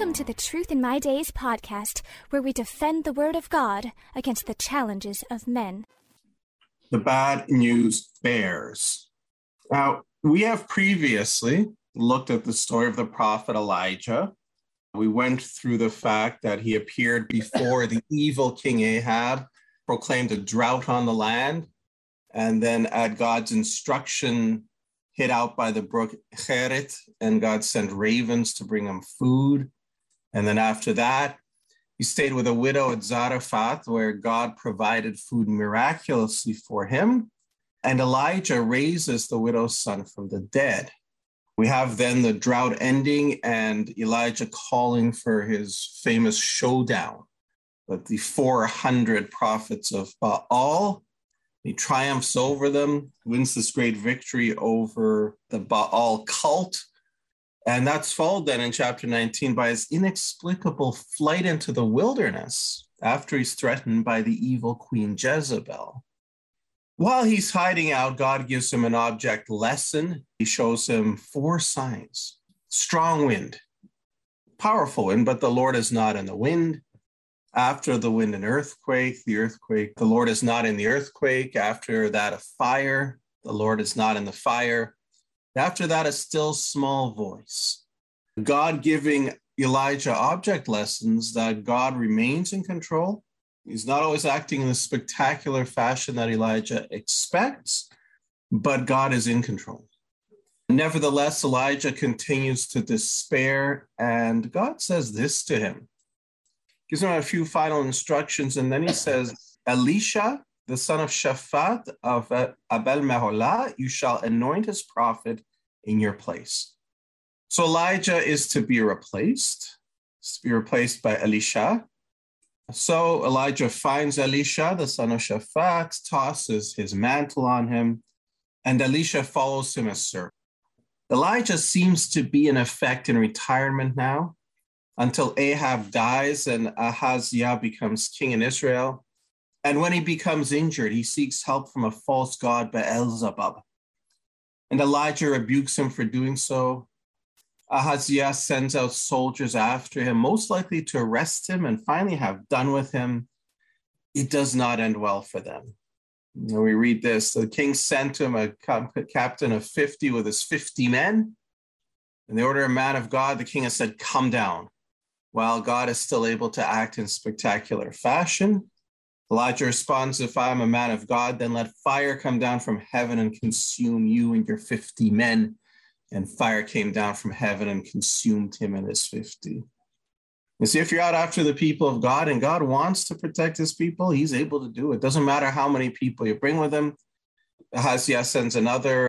Welcome to the Truth in My Days podcast, where we defend the Word of God against the challenges of men. The bad news bears. Now, we have previously looked at the story of the prophet Elijah. We went through the fact that he appeared before the evil King Ahab, proclaimed a drought on the land, and then at God's instruction, hid out by the brook Cherith, and God sent ravens to bring him food. And then after that, he stayed with a widow at Zarephath, where God provided food miraculously for him. And Elijah raises the widow's son from the dead. We have then the drought ending and Elijah calling for his famous showdown with the 400 prophets of Baal. He triumphs over them, wins this great victory over the Baal cult, and that's followed then in chapter 19 by his inexplicable flight into the wilderness after he's threatened by the evil queen Jezebel. While he's hiding out, God gives him an object lesson. He shows him four signs strong wind, powerful wind, but the Lord is not in the wind. After the wind, an earthquake, the earthquake, the Lord is not in the earthquake. After that, a fire, the Lord is not in the fire. After that, a still small voice. God giving Elijah object lessons that God remains in control. He's not always acting in the spectacular fashion that Elijah expects, but God is in control. Nevertheless, Elijah continues to despair, and God says this to him. Gives him a few final instructions, and then he says, Elisha, the son of Shaphat of Abel Meholah, you shall anoint his prophet in your place. So Elijah is to be replaced, to be replaced by Elisha. So Elijah finds Elisha, the son of Shaphat, tosses his mantle on him, and Elisha follows him as servant. Elijah seems to be in effect in retirement now until Ahab dies and Ahaziah becomes king in Israel. And when he becomes injured, he seeks help from a false god, Beelzebub. And Elijah rebukes him for doing so. Ahaziah sends out soldiers after him, most likely to arrest him and finally have done with him. It does not end well for them. And we read this the king sent him a captain of 50 with his 50 men. And they order a man of God. The king has said, Come down. While God is still able to act in spectacular fashion, Elijah responds, If I am a man of God, then let fire come down from heaven and consume you and your 50 men. And fire came down from heaven and consumed him and his 50. You see, if you're out after the people of God and God wants to protect his people, he's able to do it. Doesn't matter how many people you bring with him. Ahaziah sends another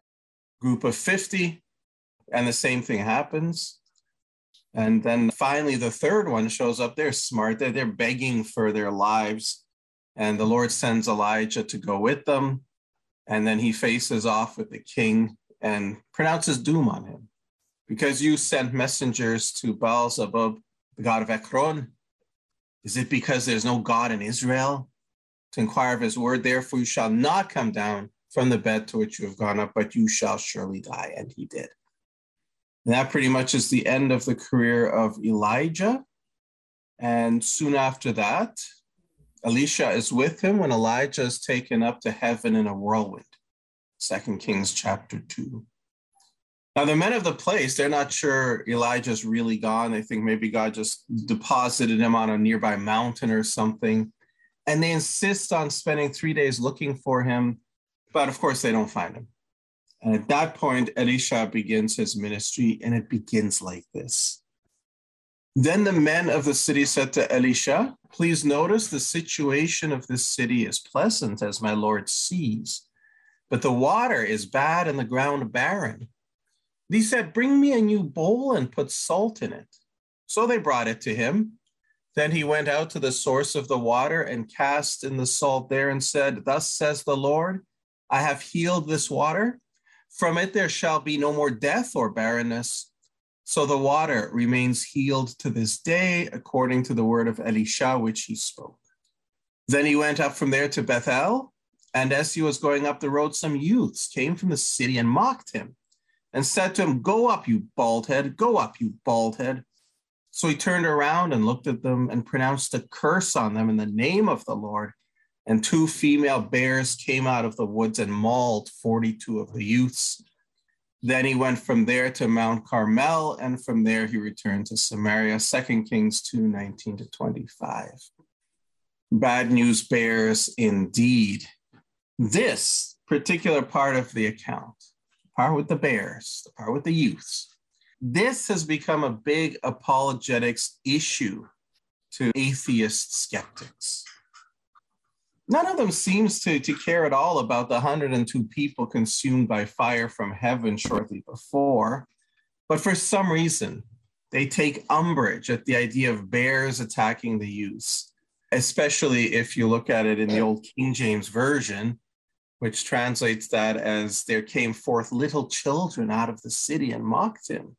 group of 50, and the same thing happens. And then finally, the third one shows up. They're smart. They're, they're begging for their lives. And the Lord sends Elijah to go with them. And then he faces off with the king and pronounces doom on him. Because you sent messengers to Baal Zebub, the god of Ekron, is it because there's no God in Israel to inquire of his word? Therefore, you shall not come down from the bed to which you have gone up, but you shall surely die. And he did. And that pretty much is the end of the career of Elijah. And soon after that, Elisha is with him when Elijah is taken up to heaven in a whirlwind. Second Kings chapter 2. Now, the men of the place, they're not sure Elijah's really gone. They think maybe God just deposited him on a nearby mountain or something. And they insist on spending three days looking for him. But of course, they don't find him. And at that point, Elisha begins his ministry, and it begins like this. Then the men of the city said to Elisha, Please notice the situation of this city is pleasant, as my Lord sees, but the water is bad and the ground barren. He said, Bring me a new bowl and put salt in it. So they brought it to him. Then he went out to the source of the water and cast in the salt there and said, Thus says the Lord, I have healed this water. From it there shall be no more death or barrenness. So the water remains healed to this day, according to the word of Elisha, which he spoke. Then he went up from there to Bethel. And as he was going up the road, some youths came from the city and mocked him and said to him, Go up, you bald head, go up, you bald head. So he turned around and looked at them and pronounced a curse on them in the name of the Lord. And two female bears came out of the woods and mauled 42 of the youths. Then he went from there to Mount Carmel, and from there he returned to Samaria. 2 Kings 2 19 to 25. Bad news bears indeed. This particular part of the account, the part with the bears, the part with the youths, this has become a big apologetics issue to atheist skeptics. None of them seems to, to care at all about the 102 people consumed by fire from heaven shortly before. But for some reason, they take umbrage at the idea of bears attacking the youths, especially if you look at it in the old King James Version, which translates that as there came forth little children out of the city and mocked him.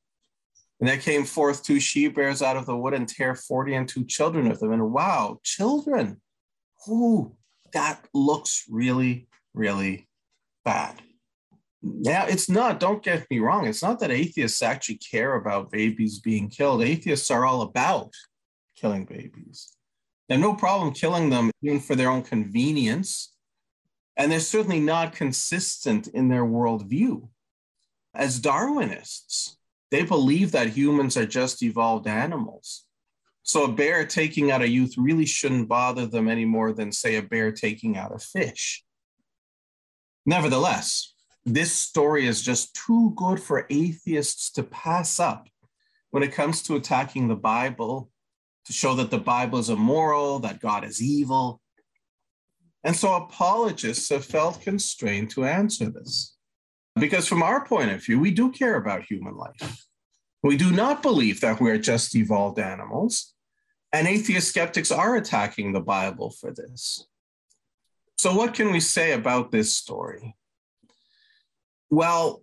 And there came forth two she bears out of the wood and tear 40 and two children of them. And wow, children. Ooh, that looks really, really bad. Now, it's not, don't get me wrong, it's not that atheists actually care about babies being killed. Atheists are all about killing babies. They have no problem killing them even for their own convenience. And they're certainly not consistent in their worldview. As Darwinists, they believe that humans are just evolved animals. So a bear taking out a youth really shouldn't bother them any more than, say, a bear taking out a fish. Nevertheless, this story is just too good for atheists to pass up when it comes to attacking the Bible, to show that the Bible is immoral, that God is evil. And so apologists have felt constrained to answer this. Because from our point of view, we do care about human life. We do not believe that we are just evolved animals, and atheist skeptics are attacking the Bible for this. So, what can we say about this story? Well,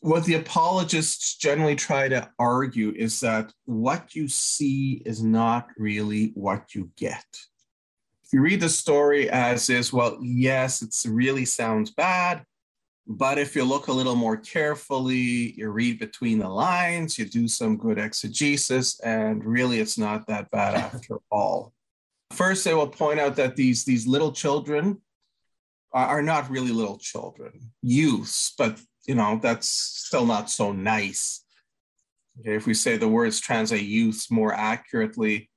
what the apologists generally try to argue is that what you see is not really what you get. If you read the story as is, well, yes, it really sounds bad, but if you look a little more carefully, you read between the lines, you do some good exegesis, and really it's not that bad after all. First, I will point out that these, these little children are, not really little children, youths, but you know, that's still not so nice. Okay, if we say the words translate youths more accurately,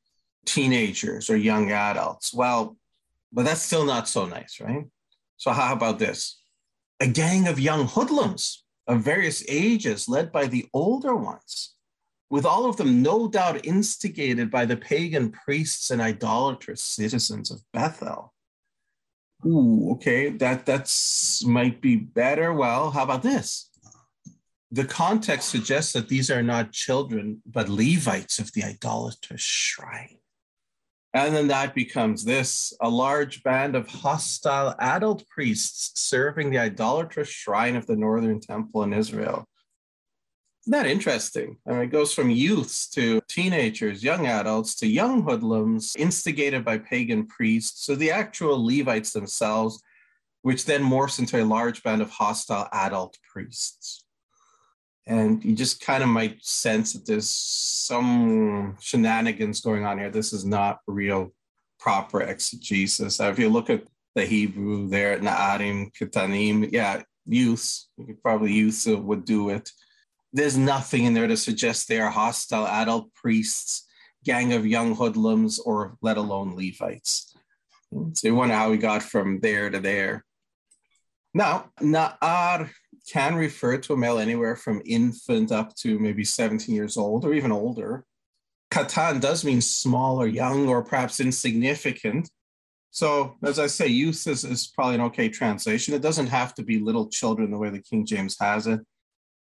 teenagers or young adults, well, but that's still not so nice, right? So, how about this? A gang of young hoodlums of various ages, led by the older ones, with all of them no doubt instigated by the pagan priests and idolatrous citizens of Bethel. Ooh, okay, that that's might be better. Well, how about this? The context suggests that these are not children, but Levites of the idolatrous shrine. And then that becomes this a large band of hostile adult priests serving the idolatrous shrine of the Northern Temple in Israel. Isn't that interesting? I mean, it goes from youths to teenagers, young adults to young hoodlums, instigated by pagan priests, so the actual Levites themselves, which then morphs into a large band of hostile adult priests and you just kind of might sense that there's some shenanigans going on here. This is not real proper exegesis. If you look at the Hebrew there, Na'arim, Ketanim, yeah, youths, you could probably youths would do it. There's nothing in there to suggest they are hostile adult priests, gang of young hoodlums, or let alone Levites. So you wonder how we got from there to there. Now, Na'ar can refer to a male anywhere from infant up to maybe 17 years old or even older. Katan does mean small or young or perhaps insignificant. So, as I say, youth is, is probably an okay translation. It doesn't have to be little children the way the King James has it.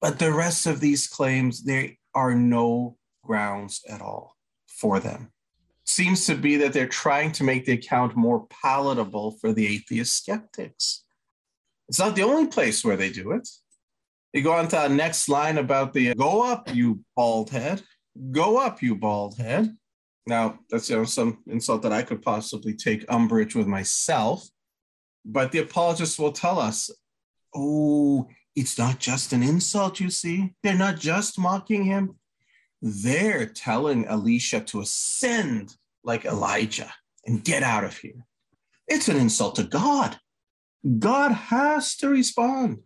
But the rest of these claims, there are no grounds at all for them. seems to be that they're trying to make the account more palatable for the atheist skeptics. It's not the only place where they do it. You go on to the next line about the go up, you bald head. Go up, you bald head. Now, that's you know, some insult that I could possibly take umbrage with myself. But the apologists will tell us, oh, it's not just an insult, you see. They're not just mocking him. They're telling Elisha to ascend like Elijah and get out of here. It's an insult to God. God has to respond.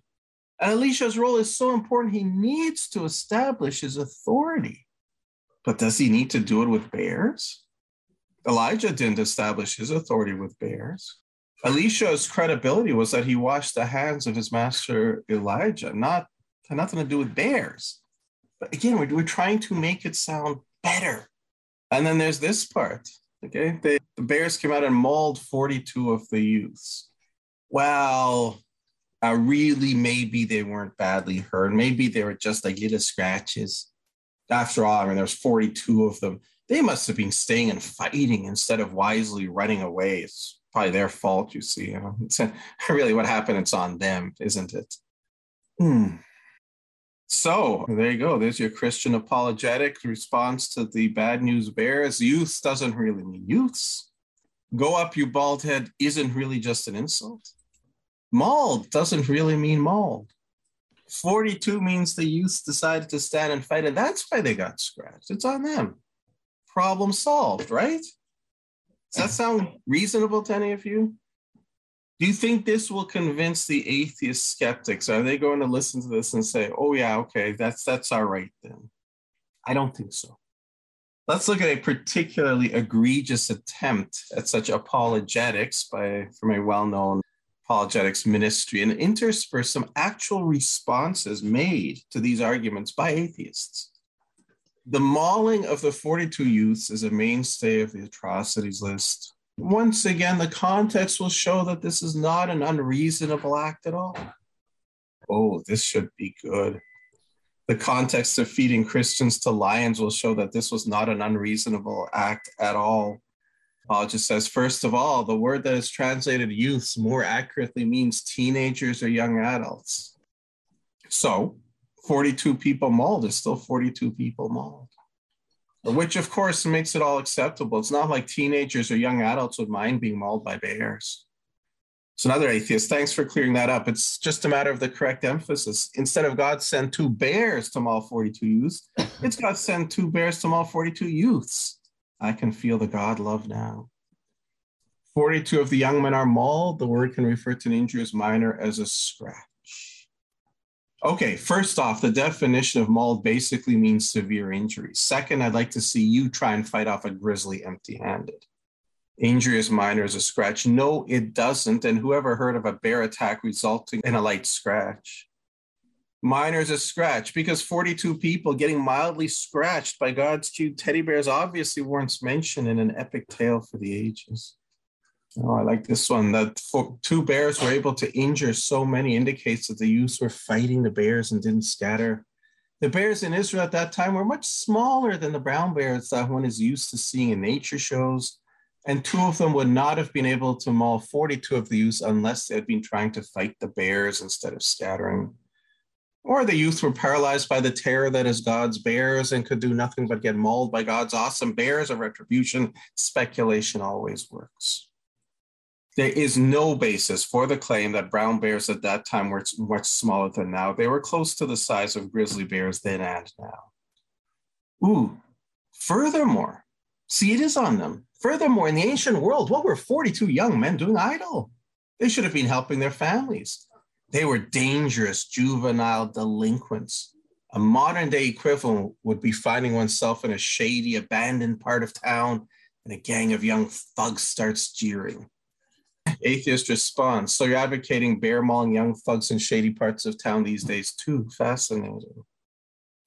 And Elisha's role is so important, he needs to establish his authority. But does he need to do it with bears? Elijah didn't establish his authority with bears. Elisha's credibility was that he washed the hands of his master Elijah, not had nothing to do with bears. But again, we're, we're trying to make it sound better. And then there's this part. Okay, the bears came out and mauled 42 of the youths. Well, uh, really, maybe they weren't badly hurt. Maybe they were just like little scratches. After all, I mean, there's 42 of them. They must have been staying and fighting instead of wisely running away. It's probably their fault, you see. You know, it's really what happened. It's on them, isn't it? Hmm. So there you go. There's your Christian apologetic response to the bad news bears. Youth doesn't really mean youths. Go up, you bald head, isn't really just an insult. Mauled doesn't really mean mauled. 42 means the youths decided to stand and fight, and that's why they got scratched. It's on them. Problem solved, right? Does that sound reasonable to any of you? Do you think this will convince the atheist skeptics? Are they going to listen to this and say, "Oh yeah, okay, that's that's all right then"? I don't think so. Let's look at a particularly egregious attempt at such apologetics by from a well-known apologetics ministry and intersperse some actual responses made to these arguments by atheists. The mauling of the 42 youths is a mainstay of the atrocities list. Once again, the context will show that this is not an unreasonable act at all. Oh, this should be good. The context of feeding Christians to lions will show that this was not an unreasonable act at all. Paul just says, first of all, the word that is translated youths more accurately means teenagers or young adults. So 42 people mauled is still 42 people mauled, which of course makes it all acceptable. It's not like teenagers or young adults would mind being mauled by bears. So another atheist, thanks for clearing that up. It's just a matter of the correct emphasis. Instead of God send two bears to maul 42 youths, it's God send two bears to maul 42 youths. I can feel the God love now. 42 of the young men are mauled. The word can refer to an injury as minor as a scratch. Okay, first off, the definition of mauled basically means severe injury. Second, I'd like to see you try and fight off a grizzly empty handed. Injury is minor as a scratch. No, it doesn't. And whoever heard of a bear attack resulting in a light scratch? Minor as a scratch because 42 people getting mildly scratched by God's cute teddy bears obviously weren't mentioned in an epic tale for the ages. Oh, I like this one. That two bears were able to injure so many indicates that the youths were fighting the bears and didn't scatter. The bears in Israel at that time were much smaller than the brown bears that one is used to seeing in nature shows. And two of them would not have been able to maul 42 of the youths unless they had been trying to fight the bears instead of scattering. Or the youth were paralyzed by the terror that is God's bears and could do nothing but get mauled by God's awesome bears of retribution. Speculation always works. There is no basis for the claim that brown bears at that time were much smaller than now. They were close to the size of grizzly bears then and now. Ooh, furthermore, see, it is on them. Furthermore, in the ancient world, what were 42 young men doing idle? They should have been helping their families. They were dangerous juvenile delinquents. A modern day equivalent would be finding oneself in a shady, abandoned part of town and a gang of young thugs starts jeering. Atheist responds So you're advocating bear mauling young thugs in shady parts of town these days, too? Fascinating.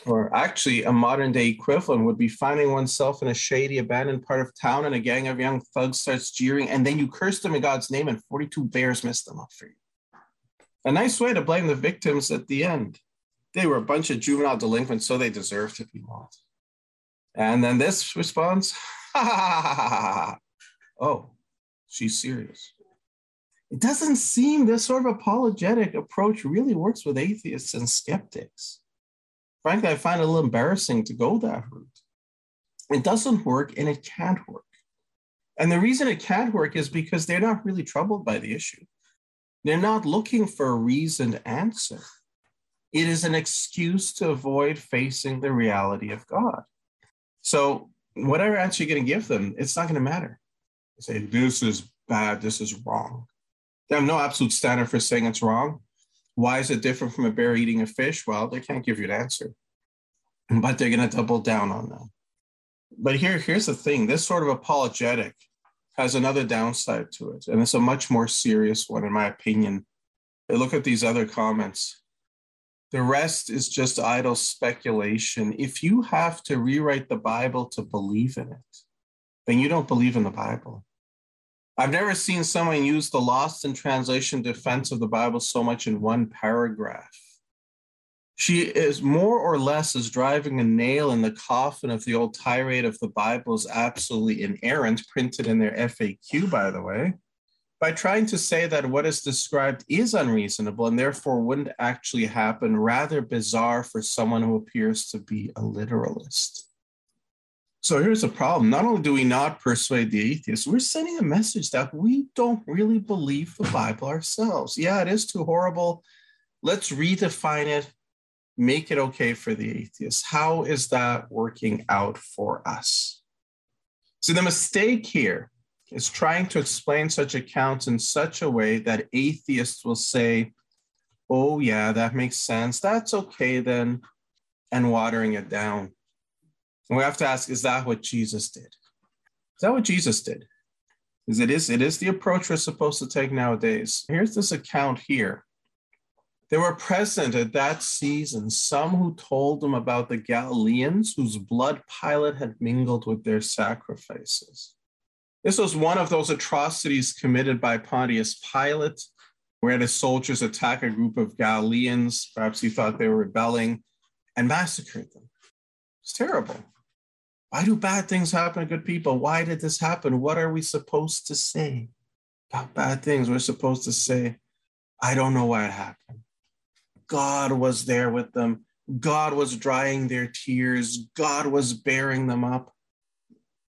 Or actually, a modern day equivalent would be finding oneself in a shady, abandoned part of town and a gang of young thugs starts jeering, and then you curse them in God's name, and 42 bears mess them up for you. A nice way to blame the victims at the end. They were a bunch of juvenile delinquents, so they deserve to be mauled. And then this response. Oh, she's serious. It doesn't seem this sort of apologetic approach really works with atheists and skeptics. Frankly, I find it a little embarrassing to go that route. It doesn't work and it can't work. And the reason it can't work is because they're not really troubled by the issue. They're not looking for a reasoned answer. It is an excuse to avoid facing the reality of God. So, whatever answer you're going to give them, it's not going to matter. Say, this is bad, this is wrong. They have no absolute standard for saying it's wrong. Why is it different from a bear eating a fish? Well, they can't give you an answer, but they're going to double down on that. But here, here's the thing this sort of apologetic has another downside to it, and it's a much more serious one, in my opinion. I Look at these other comments. The rest is just idle speculation. If you have to rewrite the Bible to believe in it, then you don't believe in the Bible. I've never seen someone use the lost in translation defense of the Bible so much in one paragraph. She is more or less as driving a nail in the coffin of the old tirade of the Bible is absolutely inerrant, printed in their FAQ, by the way, by trying to say that what is described is unreasonable and therefore wouldn't actually happen, rather bizarre for someone who appears to be a literalist. So here's the problem. Not only do we not persuade the atheists, we're sending a message that we don't really believe the Bible ourselves. Yeah, it is too horrible. Let's redefine it, make it okay for the atheists. How is that working out for us? So the mistake here is trying to explain such accounts in such a way that atheists will say, oh, yeah, that makes sense. That's okay then, and watering it down. And we have to ask, is that what Jesus did? Is that what Jesus did? Is it is it is the approach we're supposed to take nowadays. Here's this account here. There were present at that season some who told them about the Galileans whose blood Pilate had mingled with their sacrifices. This was one of those atrocities committed by Pontius Pilate, where the soldiers attack a group of Galileans, perhaps he thought they were rebelling, and massacred them. It's terrible. Why do bad things happen to good people? Why did this happen? What are we supposed to say about bad things? We're supposed to say, I don't know why it happened. God was there with them. God was drying their tears. God was bearing them up.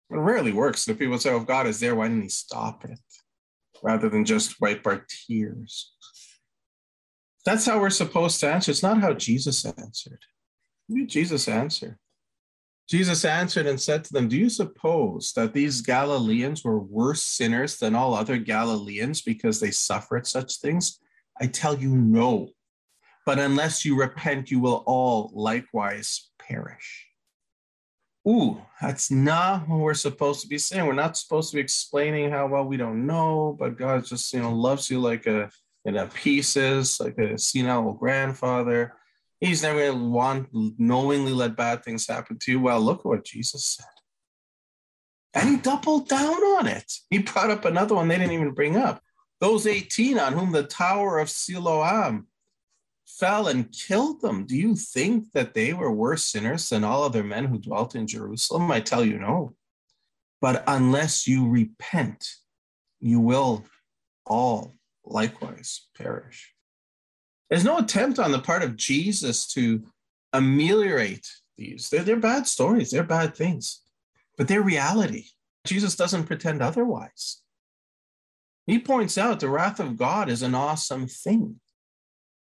It rarely works. If people say, oh, if God is there, why didn't he stop it? Rather than just wipe our tears. That's how we're supposed to answer. It's not how Jesus answered. What did Jesus answer? Jesus answered and said to them, Do you suppose that these Galileans were worse sinners than all other Galileans because they suffered such things? I tell you, no. But unless you repent, you will all likewise perish. Ooh, that's not what we're supposed to be saying. We're not supposed to be explaining how well we don't know, but God just, you know, loves you like a in a pieces, like a senile grandfather He's never going to want knowingly let bad things happen to you. Well, look at what Jesus said. And he doubled down on it. He brought up another one they didn't even bring up. Those 18 on whom the tower of Siloam fell and killed them. Do you think that they were worse sinners than all other men who dwelt in Jerusalem? I tell you, no. But unless you repent, you will all likewise perish. There's no attempt on the part of Jesus to ameliorate these. They're, they're bad stories, they're bad things, but they're reality. Jesus doesn't pretend otherwise. He points out the wrath of God is an awesome thing.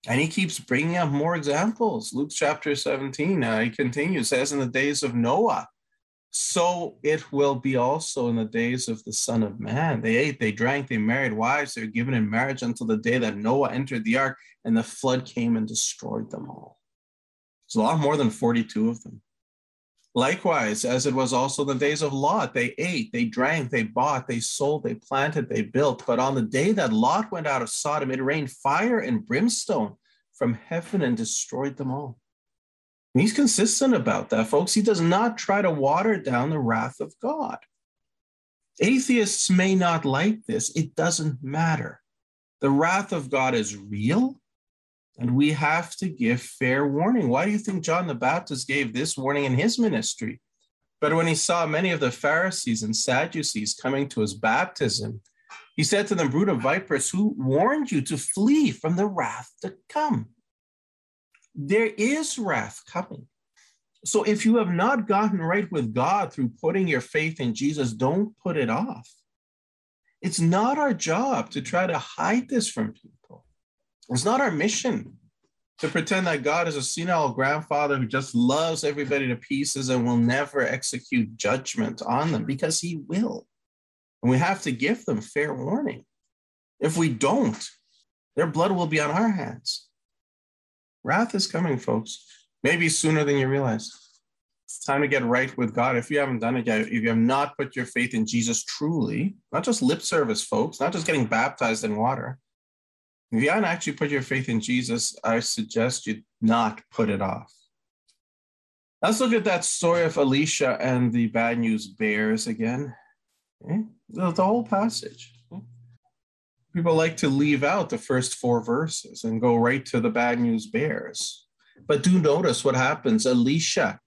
And he keeps bringing up more examples. Luke chapter 17, uh, he continues, says, In the days of Noah, so it will be also in the days of the Son of Man. They ate, they drank, they married wives, they were given in marriage until the day that Noah entered the ark and the flood came and destroyed them all. It's a lot more than 42 of them. Likewise, as it was also the days of Lot, they ate, they drank, they bought, they sold, they planted, they built. But on the day that Lot went out of Sodom, it rained fire and brimstone from heaven and destroyed them all. He's consistent about that, folks. He does not try to water down the wrath of God. Atheists may not like this, it doesn't matter. The wrath of God is real, and we have to give fair warning. Why do you think John the Baptist gave this warning in his ministry? But when he saw many of the Pharisees and Sadducees coming to his baptism, he said to them, Brood of vipers, who warned you to flee from the wrath to come? There is wrath coming. So if you have not gotten right with God through putting your faith in Jesus, don't put it off. It's not our job to try to hide this from people. It's not our mission to pretend that God is a senile grandfather who just loves everybody to pieces and will never execute judgment on them because he will. And we have to give them fair warning. If we don't, their blood will be on our hands. Wrath is coming, folks, maybe sooner than you realize. It's time to get right with God. If you haven't done it yet, if you have not put your faith in Jesus truly, not just lip service, folks, not just getting baptized in water, if you haven't actually put your faith in Jesus, I suggest you not put it off. Let's look at that story of Elisha and the bad news bears again. Okay? The, the whole passage. People like to leave out the first four verses and go right to the bad news bears. But do notice what happens. Elisha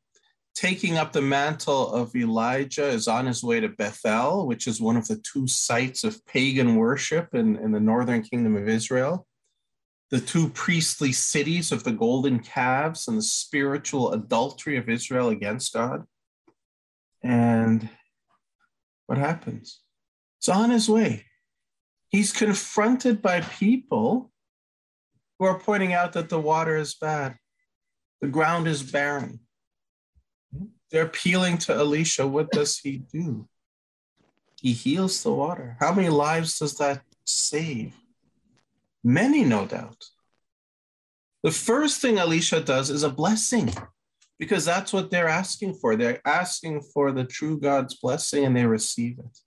taking up the mantle of Elijah is on his way to Bethel, which is one of the two sites of pagan worship in, in the northern kingdom of Israel. The two priestly cities of the golden calves and the spiritual adultery of Israel against God. And what happens? It's on his way. He's confronted by people who are pointing out that the water is bad, the ground is barren they're appealing to Elisha. What does he do? He heals the water. How many lives does that save? Many, no doubt. The first thing Elisha does is a blessing because that's what they're asking for. They're asking for the true God's blessing and they receive it.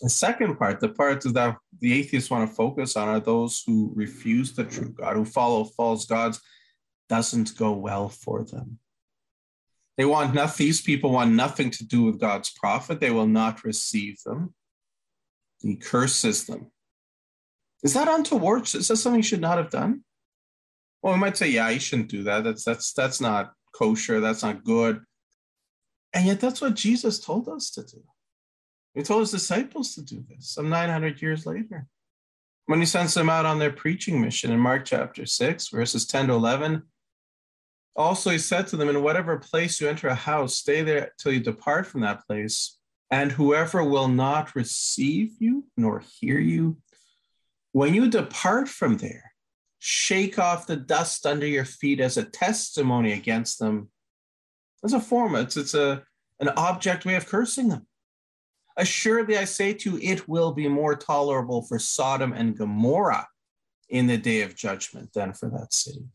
The second part, the part that the atheists want to focus on, are those who refuse the true God, who follow false gods, doesn't go well for them. They want nothing, these people want nothing to do with God's prophet. They will not receive them. He curses them. Is that untoward? Is that something he should not have done? Well, we might say, yeah, he shouldn't do that. That's that's that's not kosher. That's not good. And yet that's what Jesus told us to do. He told his disciples to do this some 900 years later. When he sends them out on their preaching mission in Mark chapter 6, verses 10 to 11, also, he said to them, In whatever place you enter a house, stay there till you depart from that place. And whoever will not receive you nor hear you, when you depart from there, shake off the dust under your feet as a testimony against them. As a form, it's, it's a, an object way of cursing them. Assuredly, I say to you, it will be more tolerable for Sodom and Gomorrah in the day of judgment than for that city.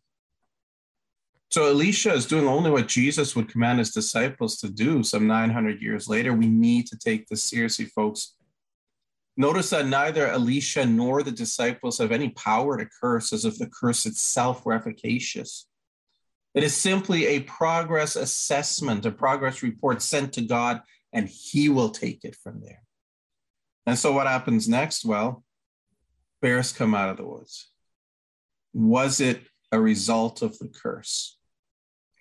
So Elisha is doing only what Jesus would command his disciples to do some 900 years later. We need to take this seriously, folks. Notice that neither Elisha nor the disciples have any power to curse as if the curse itself were efficacious. It is simply a progress assessment, a progress report sent to God, and he will take it from there. And so what happens next? Well, bears come out of the woods. Was it a result of the curse?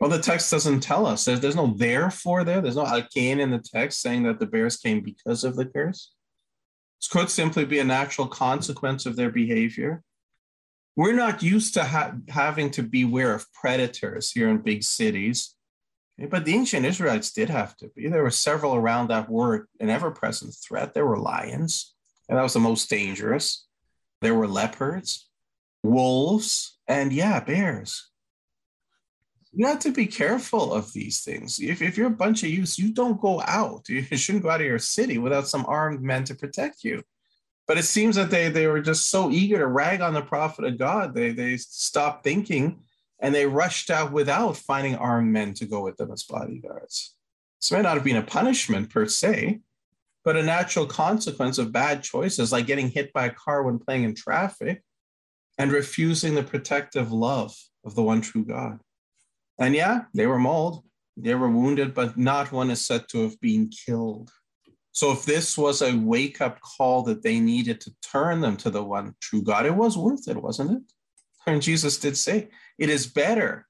Well, the text doesn't tell us. There's, there's no therefore there. There's no alkane in the text saying that the bears came because of the curse. This could simply be a natural consequence of their behavior. We're not used to ha- having to beware of predators here in big cities, but the ancient Israelites did have to be. There were several around that were an ever present threat. There were lions, and that was the most dangerous. There were leopards, wolves, and yeah, bears you have to be careful of these things. If, if you're a bunch of youths, you don't go out. You shouldn't go out of your city without some armed men to protect you. But it seems that they, they were just so eager to rag on the prophet of God, they, they stopped thinking and they rushed out without finding armed men to go with them as bodyguards. This may not have been a punishment per se, but a natural consequence of bad choices like getting hit by a car when playing in traffic and refusing the protective love of the one true God. And yeah, they were mauled, they were wounded, but not one is said to have been killed. So if this was a wake up call that they needed to turn them to the one true God, it was worth it, wasn't it? And Jesus did say, It is better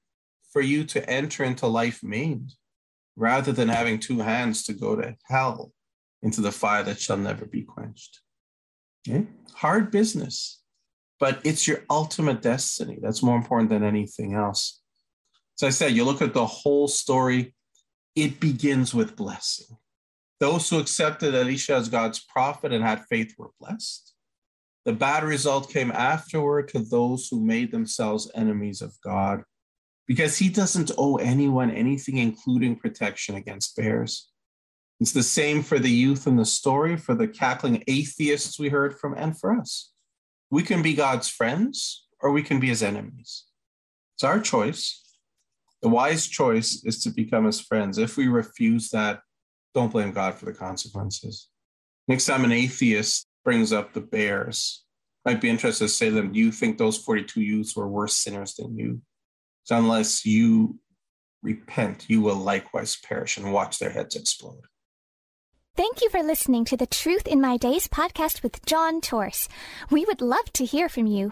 for you to enter into life maimed rather than having two hands to go to hell into the fire that shall never be quenched. Okay? Hard business, but it's your ultimate destiny. That's more important than anything else. As I said, you look at the whole story, it begins with blessing. Those who accepted Elisha as God's prophet and had faith were blessed. The bad result came afterward to those who made themselves enemies of God because he doesn't owe anyone anything, including protection against bears. It's the same for the youth in the story, for the cackling atheists we heard from, and for us. We can be God's friends or we can be his enemies. It's our choice. The wise choice is to become his friends. If we refuse that, don't blame God for the consequences. Next time an atheist brings up the bears, might be interested to say to them, Do you think those 42 youths were worse sinners than you? So unless you repent, you will likewise perish and watch their heads explode. Thank you for listening to the Truth in My Days podcast with John Torse. We would love to hear from you.